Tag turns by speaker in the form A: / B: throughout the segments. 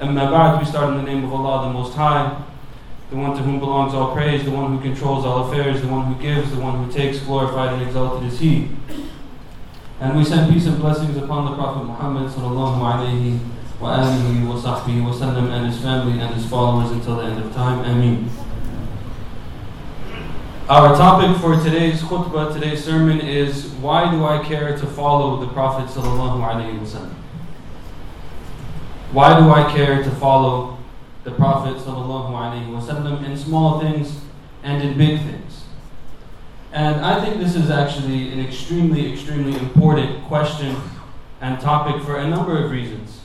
A: And ba'd, we start in the name of Allah the Most High, the one to whom belongs all praise, the one who controls all affairs, the one who gives, the one who takes, glorified and exalted is He. And we send peace and blessings upon the Prophet Muhammad sallallahu alaihi wasallam and his family and his followers until the end of time. Ameen. Our topic for today's khutbah, today's sermon is why do I care to follow the Prophet sallallahu alaihi wasallam? Why do I care to follow the Prophet wasallam in small things and in big things? And I think this is actually an extremely, extremely important question and topic for a number of reasons.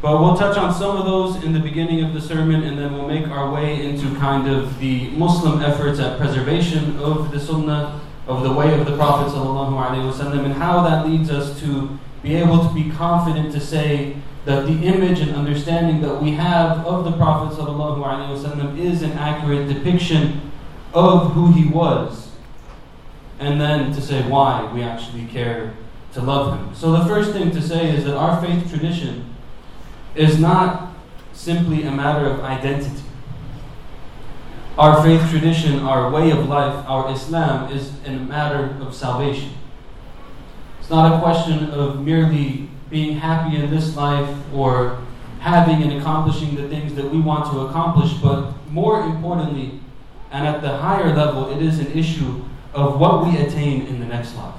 A: But we'll touch on some of those in the beginning of the sermon, and then we'll make our way into kind of the Muslim efforts at preservation of the Sunnah, of the way of the Prophet ﷺ, and how that leads us to be able to be confident to say that the image and understanding that we have of the Prophet is an accurate depiction of who he was, and then to say why we actually care to love him. So, the first thing to say is that our faith tradition is not simply a matter of identity. Our faith tradition, our way of life, our Islam is a matter of salvation. It's not a question of merely being happy in this life or having and accomplishing the things that we want to accomplish, but more importantly, and at the higher level, it is an issue of what we attain in the next life.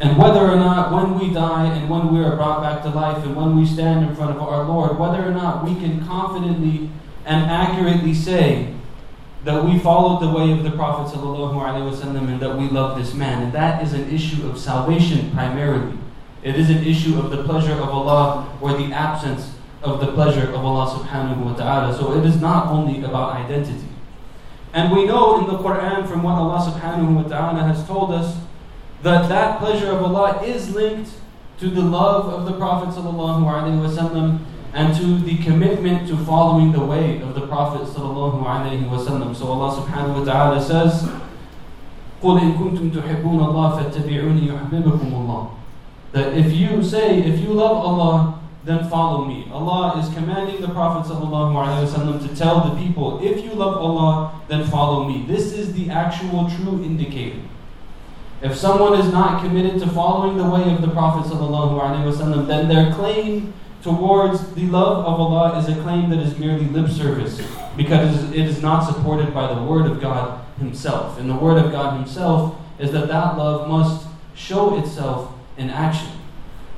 A: And whether or not, when we die and when we are brought back to life and when we stand in front of our Lord, whether or not we can confidently and accurately say that we followed the way of the Prophet and that we love this man. And that is an issue of salvation primarily. It is an issue of the pleasure of Allah or the absence of the pleasure of Allah subhanahu wa ta'ala. So it is not only about identity. And we know in the Quran from what Allah subhanahu wa ta'ala has told us that that pleasure of Allah is linked to the love of the Prophet ﷺ and to the commitment to following the way of the Prophet ﷺ. So Allah subhanahu wa ta'ala says, قُلْ إِن كُنْتُمْ تُحِبُّونَ اللَّهَ فَاتَّبِعُونِي يُحْبِبُكُمُ اللَّهِ that if you say, if you love Allah, then follow me. Allah is commanding the Prophet ﷺ to tell the people, if you love Allah, then follow me. This is the actual true indicator. If someone is not committed to following the way of the Prophet ﷺ, then their claim towards the love of Allah is a claim that is merely lip service because it is not supported by the Word of God Himself. And the Word of God Himself is that that love must show itself in action.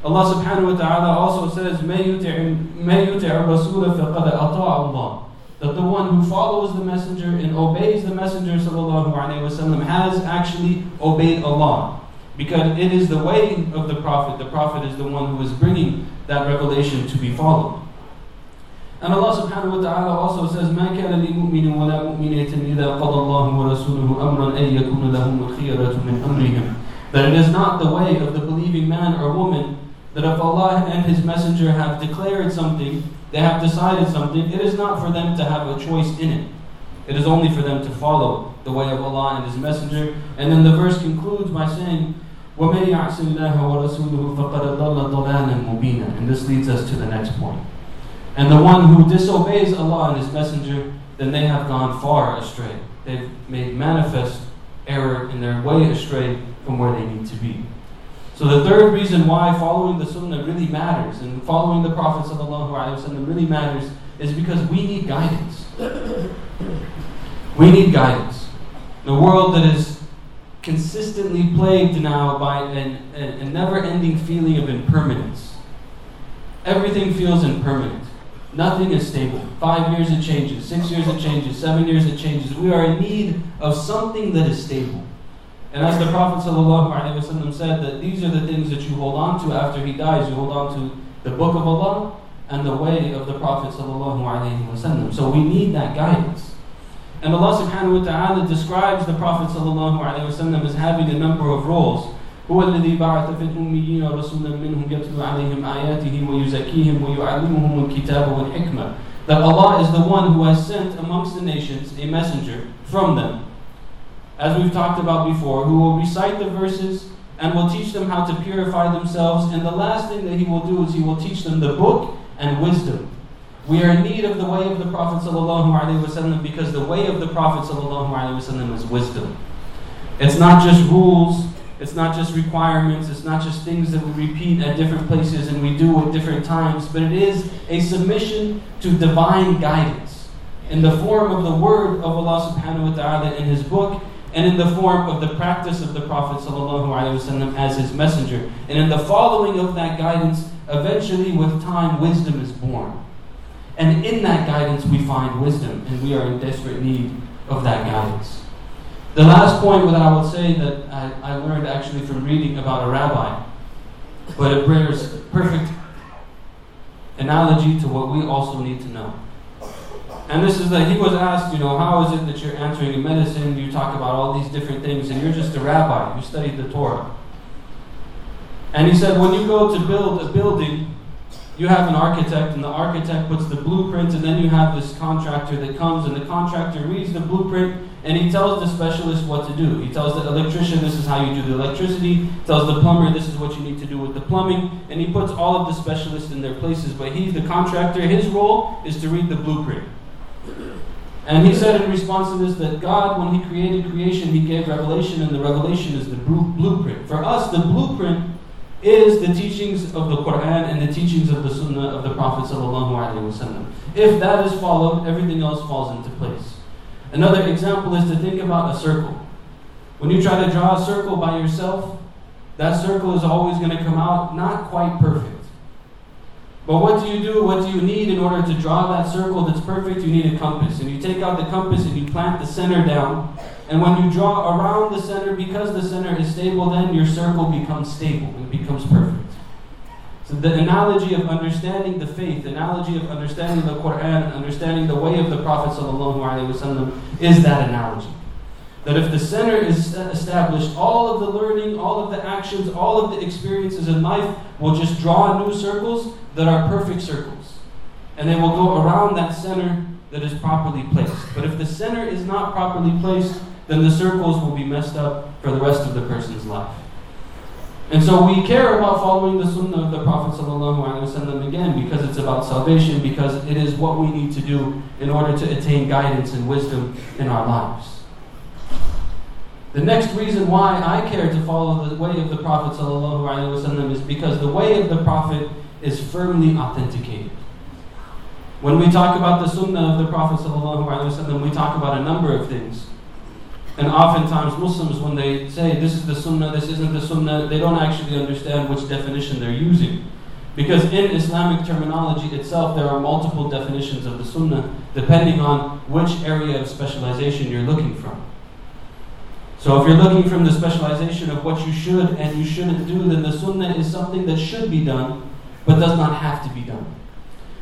A: Allah subhanahu wa ta'ala also says, مَن يُطِعِ الرَّسُولَ فَقَدْ أَطَاعَ اللَّهِ that the one who follows the messenger and obeys the messenger وسلم, has actually obeyed Allah. Because it is the way of the Prophet. The Prophet is the one who is bringing that revelation to be followed. And Allah subhanahu wa ta'ala also says, مَا كَانَ لِمُؤْمِنٍ وَلَا مُؤْمِنَةٍ إِذَا قَضَى اللَّهُ وَرَسُولُهُ أَمْرًا أَن يَكُونَ لَهُمُ الْخِيَرَةُ مِنْ أَمْرِهِمْ That it is not the way of the believing man or woman that if Allah and His Messenger have declared something, they have decided something, it is not for them to have a choice in it. It is only for them to follow the way of Allah and His Messenger. And then the verse concludes by saying, وَمَن يَعْصِ اللَّهَ وَرَسُولُهُ فَقَدْ ضَلَّ ضَلَالًا مُبِينًا And this leads us to the next point. And the one who disobeys Allah and His Messenger, then they have gone far astray. They've made manifest error in their way astray from where they need to be. So the third reason why following the Sunnah really matters and following the Prophet really matters is because we need guidance. we need guidance. The world that is consistently plagued now by an, a, a never-ending feeling of impermanence. Everything feels impermanent. Nothing is stable. Five years it changes, six years it changes, seven years it changes. We are in need of something that is stable. And as the Prophet ﷺ said, that these are the things that you hold on to after he dies. You hold on to the book of Allah, and the way of the Prophet ﷺ. So we need that guidance. And Allah subhanahu wa ta'ala describes the Prophet ﷺ as having a number of roles. هو الذي بعث في الأميين رسولا منهم يتلو عليهم آياته ويزكيهم ويعلمهم الكتاب والحكمة that Allah is the one who has sent amongst the nations a messenger from them. as we've talked about before, who will recite the verses and will teach them how to purify themselves. And the last thing that he will do is he will teach them the book and wisdom. We are in need of the way of the Prophet ﷺ because the way of the Prophet ﷺ is wisdom. It's not just rules, it's not just requirements, it's not just things that we repeat at different places and we do at different times, but it is a submission to divine guidance in the form of the word of Allah subhanahu wa ta'ala in His book and in the form of the practice of the Prophet ﷺ as his messenger. And in the following of that guidance, eventually with time, wisdom is born. And in that guidance, we find wisdom, and we are in desperate need of that guidance. The last point that I will say that I, I learned actually from reading about a rabbi, but it bears perfect analogy to what we also need to know. And this is that he was asked, you know, how is it that you're answering in medicine? You talk about all these different things, and you're just a rabbi. You studied the Torah. And he said, when you go to build a building, you have an architect, and the architect puts the blueprint, and then you have this contractor that comes, and the contractor reads the blueprint, and he tells the specialist what to do. He tells the electrician, this is how you do the electricity, tells the plumber, this is what you need to do with the plumbing, and he puts all of the specialists in their places. But he, the contractor, his role is to read the blueprint. And he said in response to this that God, when He created creation, He gave revelation, and the revelation is the blueprint. For us, the blueprint is the teachings of the Quran and the teachings of the Sunnah of the Prophet. If that is followed, everything else falls into place. Another example is to think about a circle. When you try to draw a circle by yourself, that circle is always going to come out not quite perfect. But what do you do? What do you need in order to draw that circle that's perfect? You need a compass. And you take out the compass and you plant the center down. And when you draw around the center, because the center is stable, then your circle becomes stable. It becomes perfect. So the analogy of understanding the faith, the analogy of understanding the Quran, understanding the way of the Prophet ﷺ is that analogy. That if the center is established, all of the learning, all of the actions, all of the experiences in life will just draw new circles that are perfect circles. And they will go around that center that is properly placed. But if the center is not properly placed, then the circles will be messed up for the rest of the person's life. And so we care about following the sunnah of the Prophet ﷺ again because it's about salvation, because it is what we need to do in order to attain guidance and wisdom in our lives. The next reason why I care to follow the way of the Prophet ﷺ is because the way of the Prophet is firmly authenticated. When we talk about the sunnah of the Prophet ﷺ, we talk about a number of things. And oftentimes, Muslims, when they say this is the sunnah, this isn't the sunnah, they don't actually understand which definition they're using. Because in Islamic terminology itself, there are multiple definitions of the sunnah depending on which area of specialization you're looking from. So if you're looking from the specialization of what you should and you shouldn't do, then the sunnah is something that should be done but does not have to be done.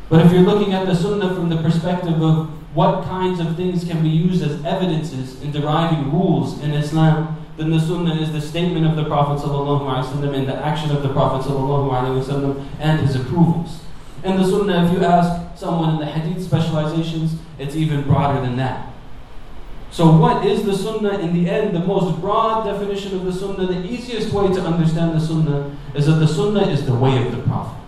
A: But if you're looking at the Sunnah from the perspective of what kinds of things can be used as evidences in deriving rules in Islam, then the Sunnah is the statement of the Prophet ﷺ and the action of the Prophet ﷺ and his approvals. And the Sunnah, if you ask someone in the Hadith specializations, it's even broader than that. So, what is the Sunnah? In the end, the most broad definition of the Sunnah, the easiest way to understand the Sunnah is that the Sunnah is the way of the Prophet.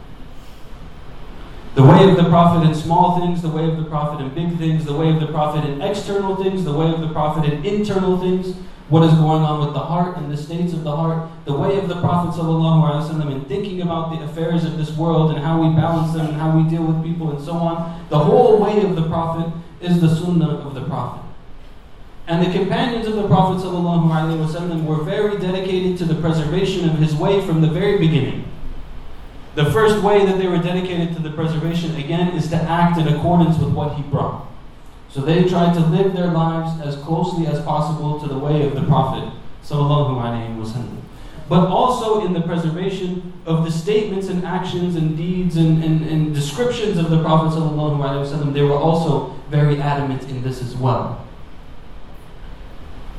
A: The way of the Prophet in small things, the way of the Prophet in big things, the way of the Prophet in external things, the way of the Prophet in internal things, what is going on with the heart and the states of the heart, the way of the Prophet ﷺ in thinking about the affairs of this world and how we balance them and how we deal with people and so on. The whole way of the Prophet is the Sunnah of the Prophet. And the companions of the Prophet ﷺ were very dedicated to the preservation of his way from the very beginning. The first way that they were dedicated to the preservation, again, is to act in accordance with what he brought. So they tried to live their lives as closely as possible to the way of the Prophet. but also in the preservation of the statements and actions and deeds and, and, and descriptions of the Prophet. They were also very adamant in this as well.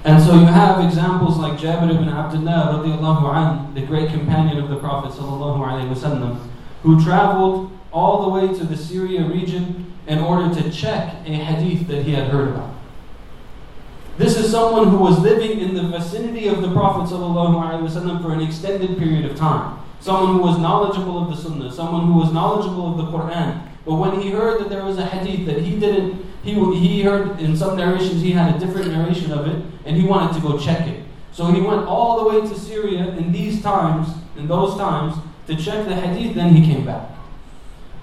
A: And so you have examples like Jabir ibn Abdullah radiallahu anh, the great companion of the Prophet ﷺ, who traveled all the way to the Syria region in order to check a hadith that he had heard about. This is someone who was living in the vicinity of the Prophet for an extended period of time. Someone who was knowledgeable of the Sunnah, someone who was knowledgeable of the Quran. But when he heard that there was a hadith that he didn't, he, he heard in some narrations he had a different narration of it, and he wanted to go check it. So he went all the way to Syria in these times, in those times, to check the hadith, then he came back.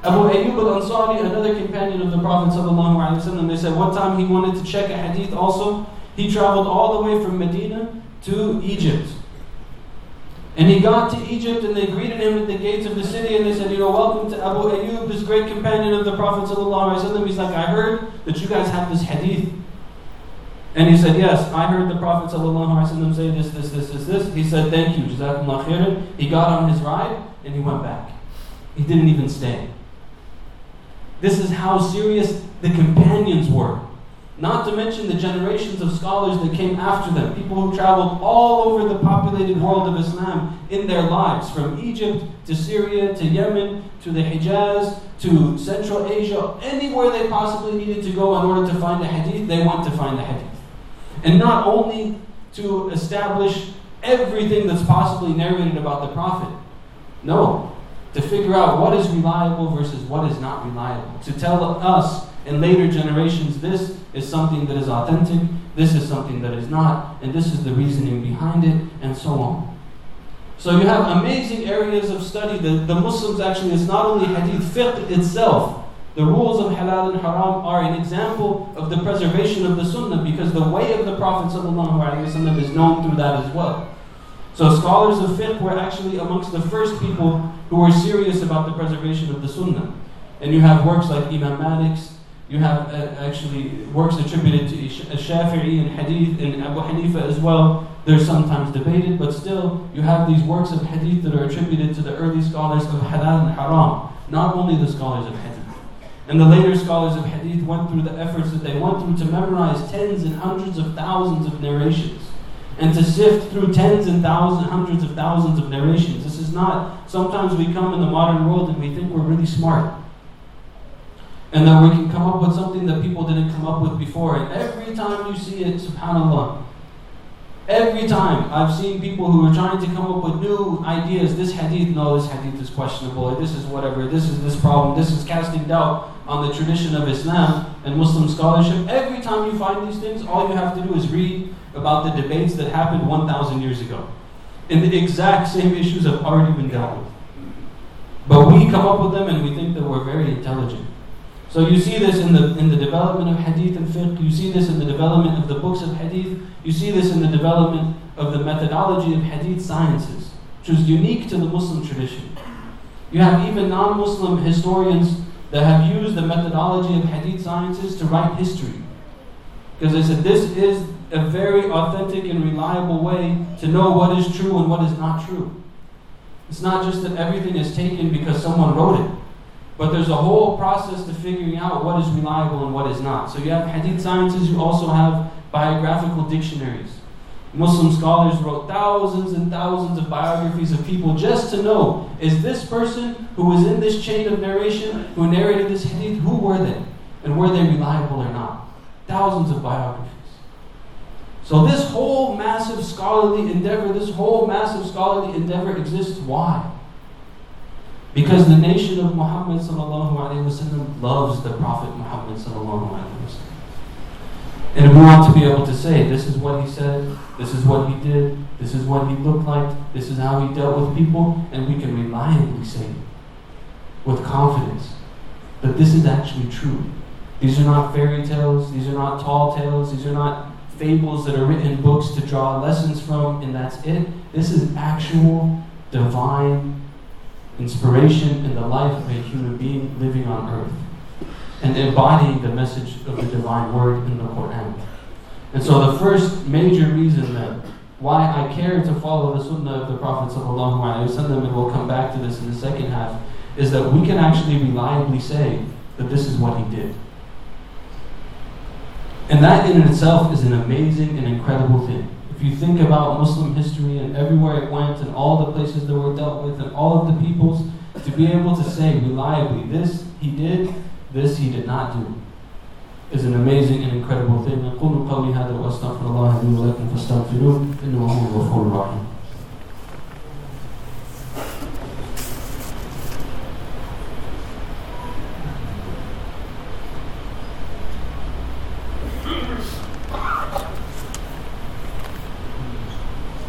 A: Abu Ayyub al-Ansari, another companion of the Prophet ﷺ, they said one time he wanted to check a hadith also, he traveled all the way from Medina to Egypt. And he got to Egypt and they greeted him at the gates of the city and they said, You know, welcome to Abu Ayyub, this great companion of the Prophet. He's like, I heard that you guys have this hadith. And he said, Yes, I heard the Prophet say this, this, this, this, this. He said, Thank you, Jazakumullah khairan. He got on his ride and he went back. He didn't even stay. This is how serious the companions were. Not to mention the generations of scholars that came after them, people who traveled all over the populated world of Islam in their lives, from Egypt to Syria to Yemen to the Hijaz to Central Asia, anywhere they possibly needed to go in order to find a hadith, they went to find the hadith. And not only to establish everything that's possibly narrated about the Prophet, no, to figure out what is reliable versus what is not reliable, to tell us in later generations, this is something that is authentic, this is something that is not, and this is the reasoning behind it, and so on. So you have amazing areas of study. The, the Muslims actually, it's not only hadith fiqh itself. The rules of halal and haram are an example of the preservation of the sunnah because the way of the Prophet ﷺ is known through that as well. So scholars of fiqh were actually amongst the first people who were serious about the preservation of the sunnah. And you have works like Imam Malik's, you have uh, actually works attributed to Shafi'i and Hadith and Abu Hanifa as well. They're sometimes debated, but still, you have these works of Hadith that are attributed to the early scholars of Halal and Haram, not only the scholars of Hadith. And the later scholars of Hadith went through the efforts that they went through to memorize tens and hundreds of thousands of narrations and to sift through tens and thousands, hundreds of thousands of narrations. This is not, sometimes we come in the modern world and we think we're really smart and that we can come up with something that people didn't come up with before. And every time you see it, subhanAllah, every time I've seen people who are trying to come up with new ideas. This hadith, no, this hadith is questionable, this is whatever, this is this problem, this is casting doubt on the tradition of Islam and Muslim scholarship. Every time you find these things, all you have to do is read about the debates that happened 1,000 years ago. And the exact same issues have already been dealt with. But we come up with them and we think that we're very intelligent. So you see this in the, in the development of hadith and fiqh, you see this in the development of the books of hadith, you see this in the development of the methodology of hadith sciences, which is unique to the Muslim tradition. You have even non Muslim historians that have used the methodology of hadith sciences to write history. Because they said this is a very authentic and reliable way to know what is true and what is not true. It's not just that everything is taken because someone wrote it. But there's a whole process to figuring out what is reliable and what is not. So you have hadith sciences, you also have biographical dictionaries. Muslim scholars wrote thousands and thousands of biographies of people just to know is this person who was in this chain of narration, who narrated this hadith, who were they? And were they reliable or not? Thousands of biographies. So this whole massive scholarly endeavor, this whole massive scholarly endeavor exists. Why? Because the nation of Muhammad loves the Prophet Muhammad. And we want to be able to say, this is what he said, this is what he did, this is what he looked like, this is how he dealt with people, and we can reliably say with confidence that this is actually true. These are not fairy tales, these are not tall tales, these are not fables that are written in books to draw lessons from, and that's it. This is actual divine inspiration in the life of a human being living on earth and embodying the message of the divine word in the Quran. And so the first major reason that why I care to follow the sunnah of the Prophet ﷺ, and we'll come back to this in the second half, is that we can actually reliably say that this is what he did. And that in itself is an amazing and incredible thing. If you think about Muslim history and everywhere it went and all the places that were dealt with and all of the peoples, to be able to say reliably, this he did, this he did not do, is an amazing and incredible thing.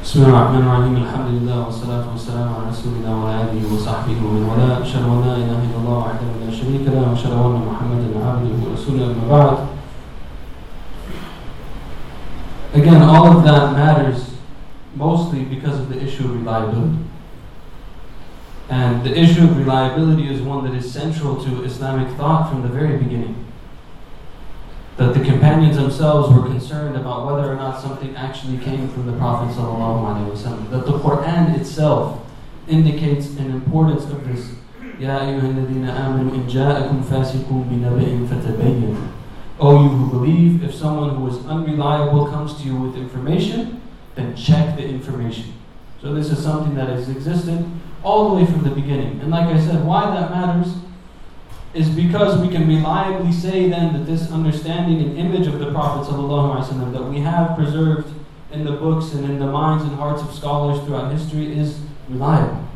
A: بسم الله الرحمن الرحيم الحمد لله والصلاة والسلام على رسول الله وعلى آله وصحبه ومن أشهد أن لا إله إلا الله وحده لا شريك له وأشهد أن محمدا عبده ورسوله أما بعد Again, all of that matters mostly because of the issue of reliability. And the issue of reliability is one that is central to Islamic thought from the very beginning that the companions themselves were concerned about whether or not something actually came from the Prophet ﷺ. That the Quran itself indicates an importance of this. يا أيها الذين آمنوا إن جاءكم فاسق بنبأ فتبين O you who believe, if someone who is unreliable comes to you with information, then check the information. So this is something that has existed all the way from the beginning. And like I said, why that matters is because we can reliably say then that this understanding and image of the Prophet ﷺ that we have preserved in the books and in the minds and hearts of scholars throughout history is reliable.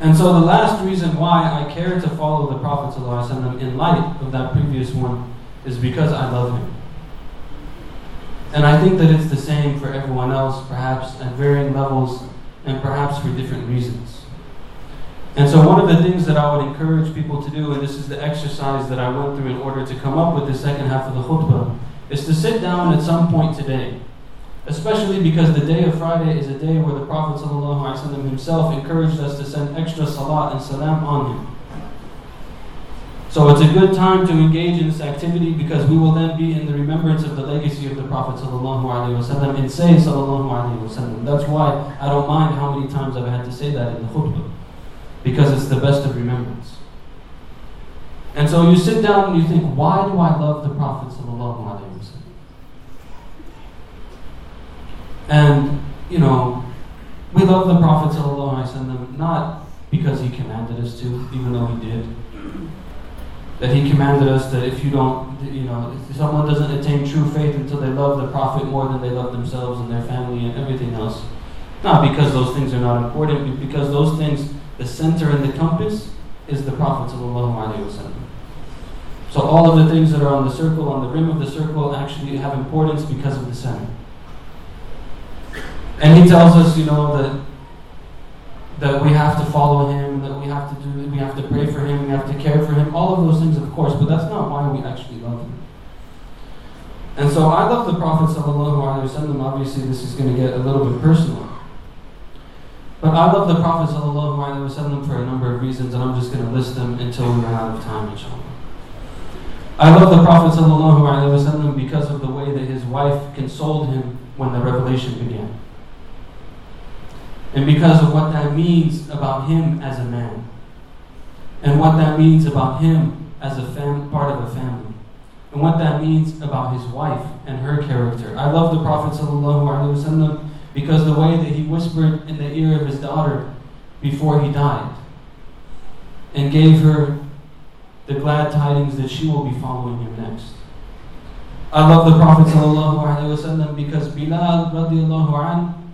A: And so the last reason why I care to follow the Prophet ﷺ in light of that previous one is because I love him. And I think that it's the same for everyone else, perhaps at varying levels and perhaps for different reasons. And so, one of the things that I would encourage people to do, and this is the exercise that I went through in order to come up with the second half of the khutbah, is to sit down at some point today. Especially because the day of Friday is a day where the Prophet ﷺ himself encouraged us to send extra salat and salam on him. So it's a good time to engage in this activity because we will then be in the remembrance of the legacy of the Prophet ﷺ and say wasallam. That's why I don't mind how many times I've had to say that in the khutbah because it's the best of remembrance. And so you sit down and you think, why do I love the prophets of Prophet? And, you know, we love the Prophet not because he commanded us to, even though he did. That he commanded us that if you don't, you know, if someone doesn't attain true faith until they love the Prophet more than they love themselves and their family and everything else. Not because those things are not important, but because those things the center and the compass is the Prophet So all of the things that are on the circle, on the rim of the circle, actually have importance because of the center. And he tells us, you know, that that we have to follow him, that we have to do, we have to pray for him, we have to care for him, all of those things, of course, but that's not why we actually love him. And so I love the Prophet sallallahu Obviously, this is going to get a little bit personal. But I love the Prophet ﷺ for a number of reasons, and I'm just going to list them until we run out of time, inshallah. I love the Prophet ﷺ because of the way that his wife consoled him when the revelation began. And because of what that means about him as a man. And what that means about him as a fam- part of a family. And what that means about his wife and her character. I love the Prophet ﷺ because the way that he whispered in the ear of his daughter before he died and gave her the glad tidings that she will be following him next. I love the Prophet ﷺ because Bilal radiallahu an,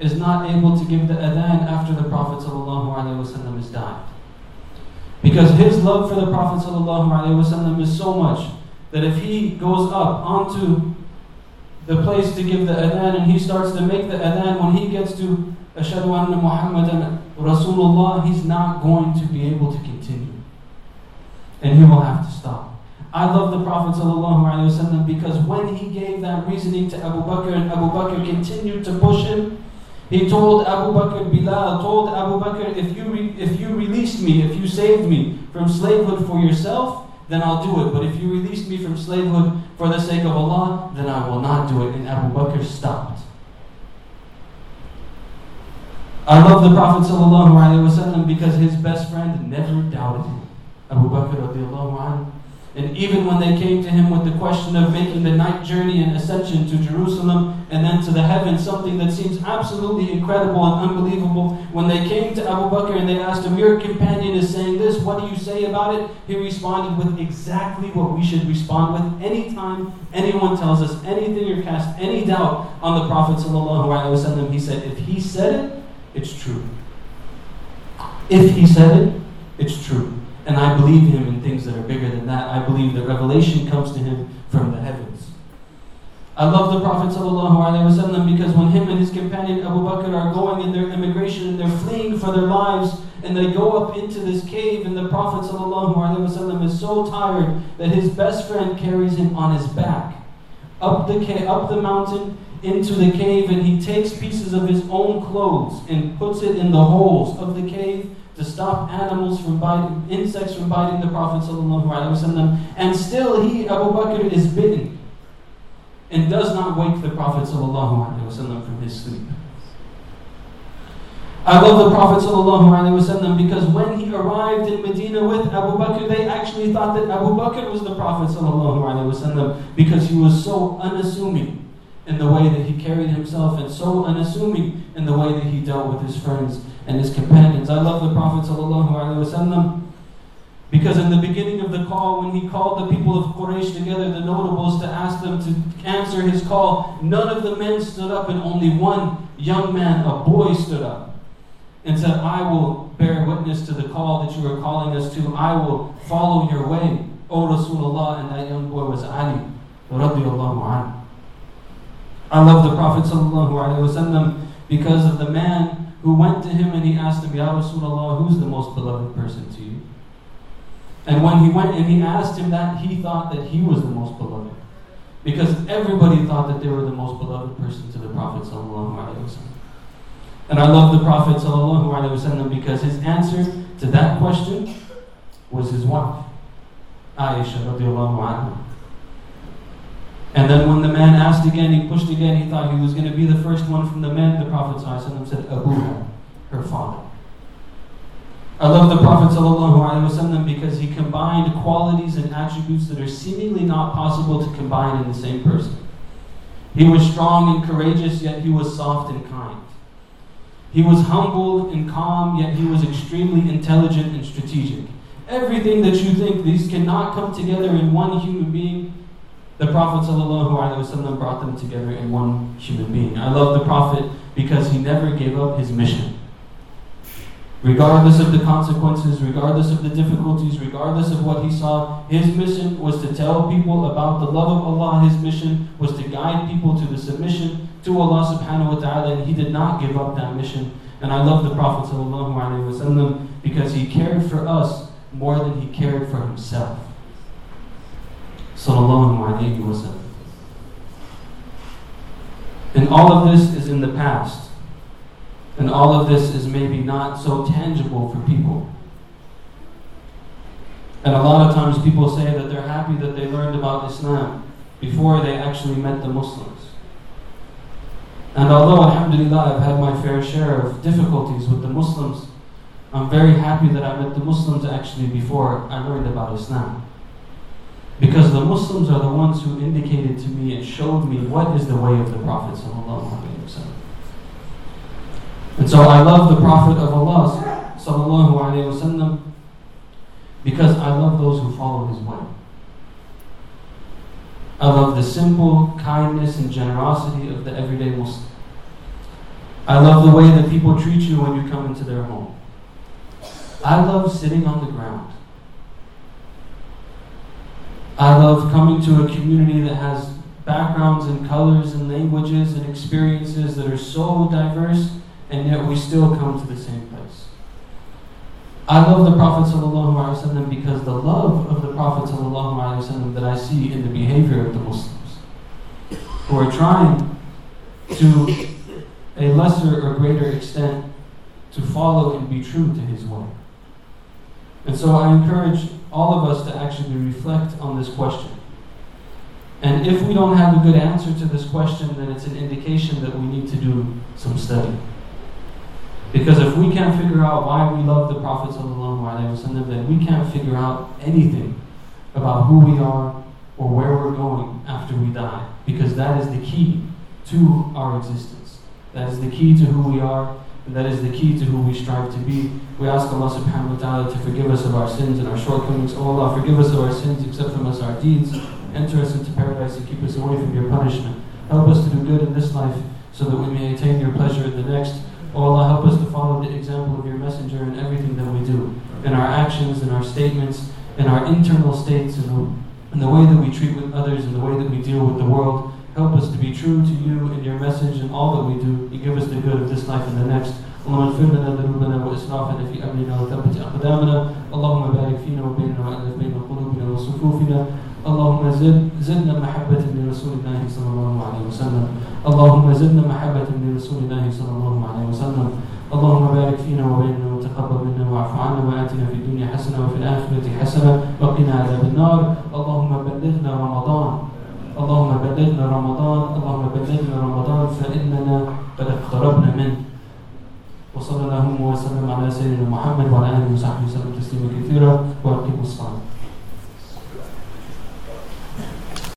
A: is not able to give the adhan after the Prophet ﷺ has died. Because his love for the Prophet ﷺ is so much that if he goes up onto the place to give the adhan and he starts to make the adhan when he gets to Ashadu anna Muhammadan Rasulullah, he's not going to be able to continue. And he will have to stop. I love the Prophet ﷺ because when he gave that reasoning to Abu Bakr and Abu Bakr continued to push him, he told Abu Bakr, Bilal told Abu Bakr, if you, re- if you released me, if you saved me from slavehood for yourself, then I'll do it. But if you release me from slavehood for the sake of Allah, then I will not do it. And Abu Bakr stopped. I love the Prophet ﷺ because his best friend never doubted him. Abu Bakr radiallahu anhu and even when they came to him with the question of making the night journey and ascension to Jerusalem and then to the heavens, something that seems absolutely incredible and unbelievable, when they came to Abu Bakr and they asked him, Your companion is saying this, what do you say about it? He responded with exactly what we should respond with anytime anyone tells us anything or casts any doubt on the Prophet. ﷺ. He said, If he said it, it's true. If he said it, it's true. And I believe him in things that are bigger than that. I believe that revelation comes to him from the heavens. I love the Prophet ﷺ because when him and his companion Abu Bakr are going in their immigration and they're fleeing for their lives and they go up into this cave and the Prophet ﷺ is so tired that his best friend carries him on his back up the, ca- up the mountain into the cave and he takes pieces of his own clothes and puts it in the holes of the cave to stop animals from biting, insects from biting the Prophet ﷺ, and still he, Abu Bakr, is bitten and does not wake the Prophet ﷺ from his sleep. I love the Prophet ﷺ because when he arrived in Medina with Abu Bakr, they actually thought that Abu Bakr was the Prophet ﷺ because he was so unassuming in the way that he carried himself and so unassuming in the way that he dealt with his friends and his companions. I love the Prophet ﷺ because in the beginning of the call, when he called the people of Quraysh together, the notables, to ask them to answer his call, none of the men stood up, and only one young man, a boy, stood up and said, I will bear witness to the call that you are calling us to. I will follow your way, O Rasulullah. And that young boy was Ali, radiallahu anhu. I love the Prophet ﷺ because of the man who went to him and he asked him, Ya Rasulullah, who's the most beloved person to you? And when he went and he asked him that, he thought that he was the most beloved. Because everybody thought that they were the most beloved person to the Prophet. And I love the Prophet because his answer to that question was his wife, Aisha. And then when the man asked again, he pushed again, he thought he was going to be the first one from the men. The Prophet said, Abu, her father. I love the Prophet because he combined qualities and attributes that are seemingly not possible to combine in the same person. He was strong and courageous, yet he was soft and kind. He was humble and calm, yet he was extremely intelligent and strategic. Everything that you think these cannot come together in one human being, the Prophet ﷺ brought them together in one human being. I love the Prophet because he never gave up his mission. Regardless of the consequences, regardless of the difficulties, regardless of what he saw, his mission was to tell people about the love of Allah. His mission was to guide people to the submission to Allah subhanahu wa ta'ala, and he did not give up that mission. And I love the Prophet ﷺ because he cared for us more than he cared for himself. And all of this is in the past. And all of this is maybe not so tangible for people. And a lot of times people say that they're happy that they learned about Islam before they actually met the Muslims. And although, alhamdulillah, I've had my fair share of difficulties with the Muslims, I'm very happy that I met the Muslims actually before I learned about Islam. Because the Muslims are the ones who indicated to me and showed me what is the way of the Prophet. And so I love the Prophet of Allah وسلم, because I love those who follow his way. I love the simple kindness and generosity of the everyday Muslim. I love the way that people treat you when you come into their home. I love sitting on the ground I love coming to a community that has backgrounds and colors and languages and experiences that are so diverse, and yet we still come to the same place. I love the Prophet ﷺ because the love of the Prophet ﷺ that I see in the behavior of the Muslims, who are trying to a lesser or greater extent to follow and be true to his way. And so I encourage all of us to actually reflect on this question. And if we don't have a good answer to this question, then it's an indication that we need to do some study. Because if we can't figure out why we love the Prophet ﷺ, then we can't figure out anything about who we are or where we're going after we die. Because that is the key to our existence. That is the key to who we are, and that is the key to who we strive to be. We ask Allah subhanahu wa ta'ala to forgive us of our sins and our shortcomings. Oh Allah, forgive us of our sins, accept from us our deeds, enter us into paradise and keep us away from your punishment. Help us to do good in this life so that we may attain your pleasure in the next. Oh Allah, help us to follow the example of your messenger in everything that we do, in our actions, in our statements, in our internal states, in the, in the way that we treat with others, in the way that we deal with the world. Help us to be true to you and your message in all that we do. You give us the good of this life and the next. اللهم اغفر لنا ذنوبنا واسرافنا في امرنا وثبت اقدامنا اللهم بارك فينا وبيننا والف بين قلوبنا وصفوفنا اللهم زد زدنا محبة لرسول الله صلى الله عليه وسلم اللهم زدنا محبة لرسول الله صلى الله عليه وسلم اللهم بارك فينا وبيننا وتقبل منا واعف عنا واتنا في الدنيا حسنة وفي الآخرة حسنة وقنا عذاب النار اللهم بلغنا رمضان اللهم بلغنا رمضان اللهم بلغنا رمضان فإننا قد اقتربنا منه. وصلى اللهم وسلم على سيدنا محمد وعلى آله وصحبه وسلم تسليما كثيرا وأقيموا الصلاة.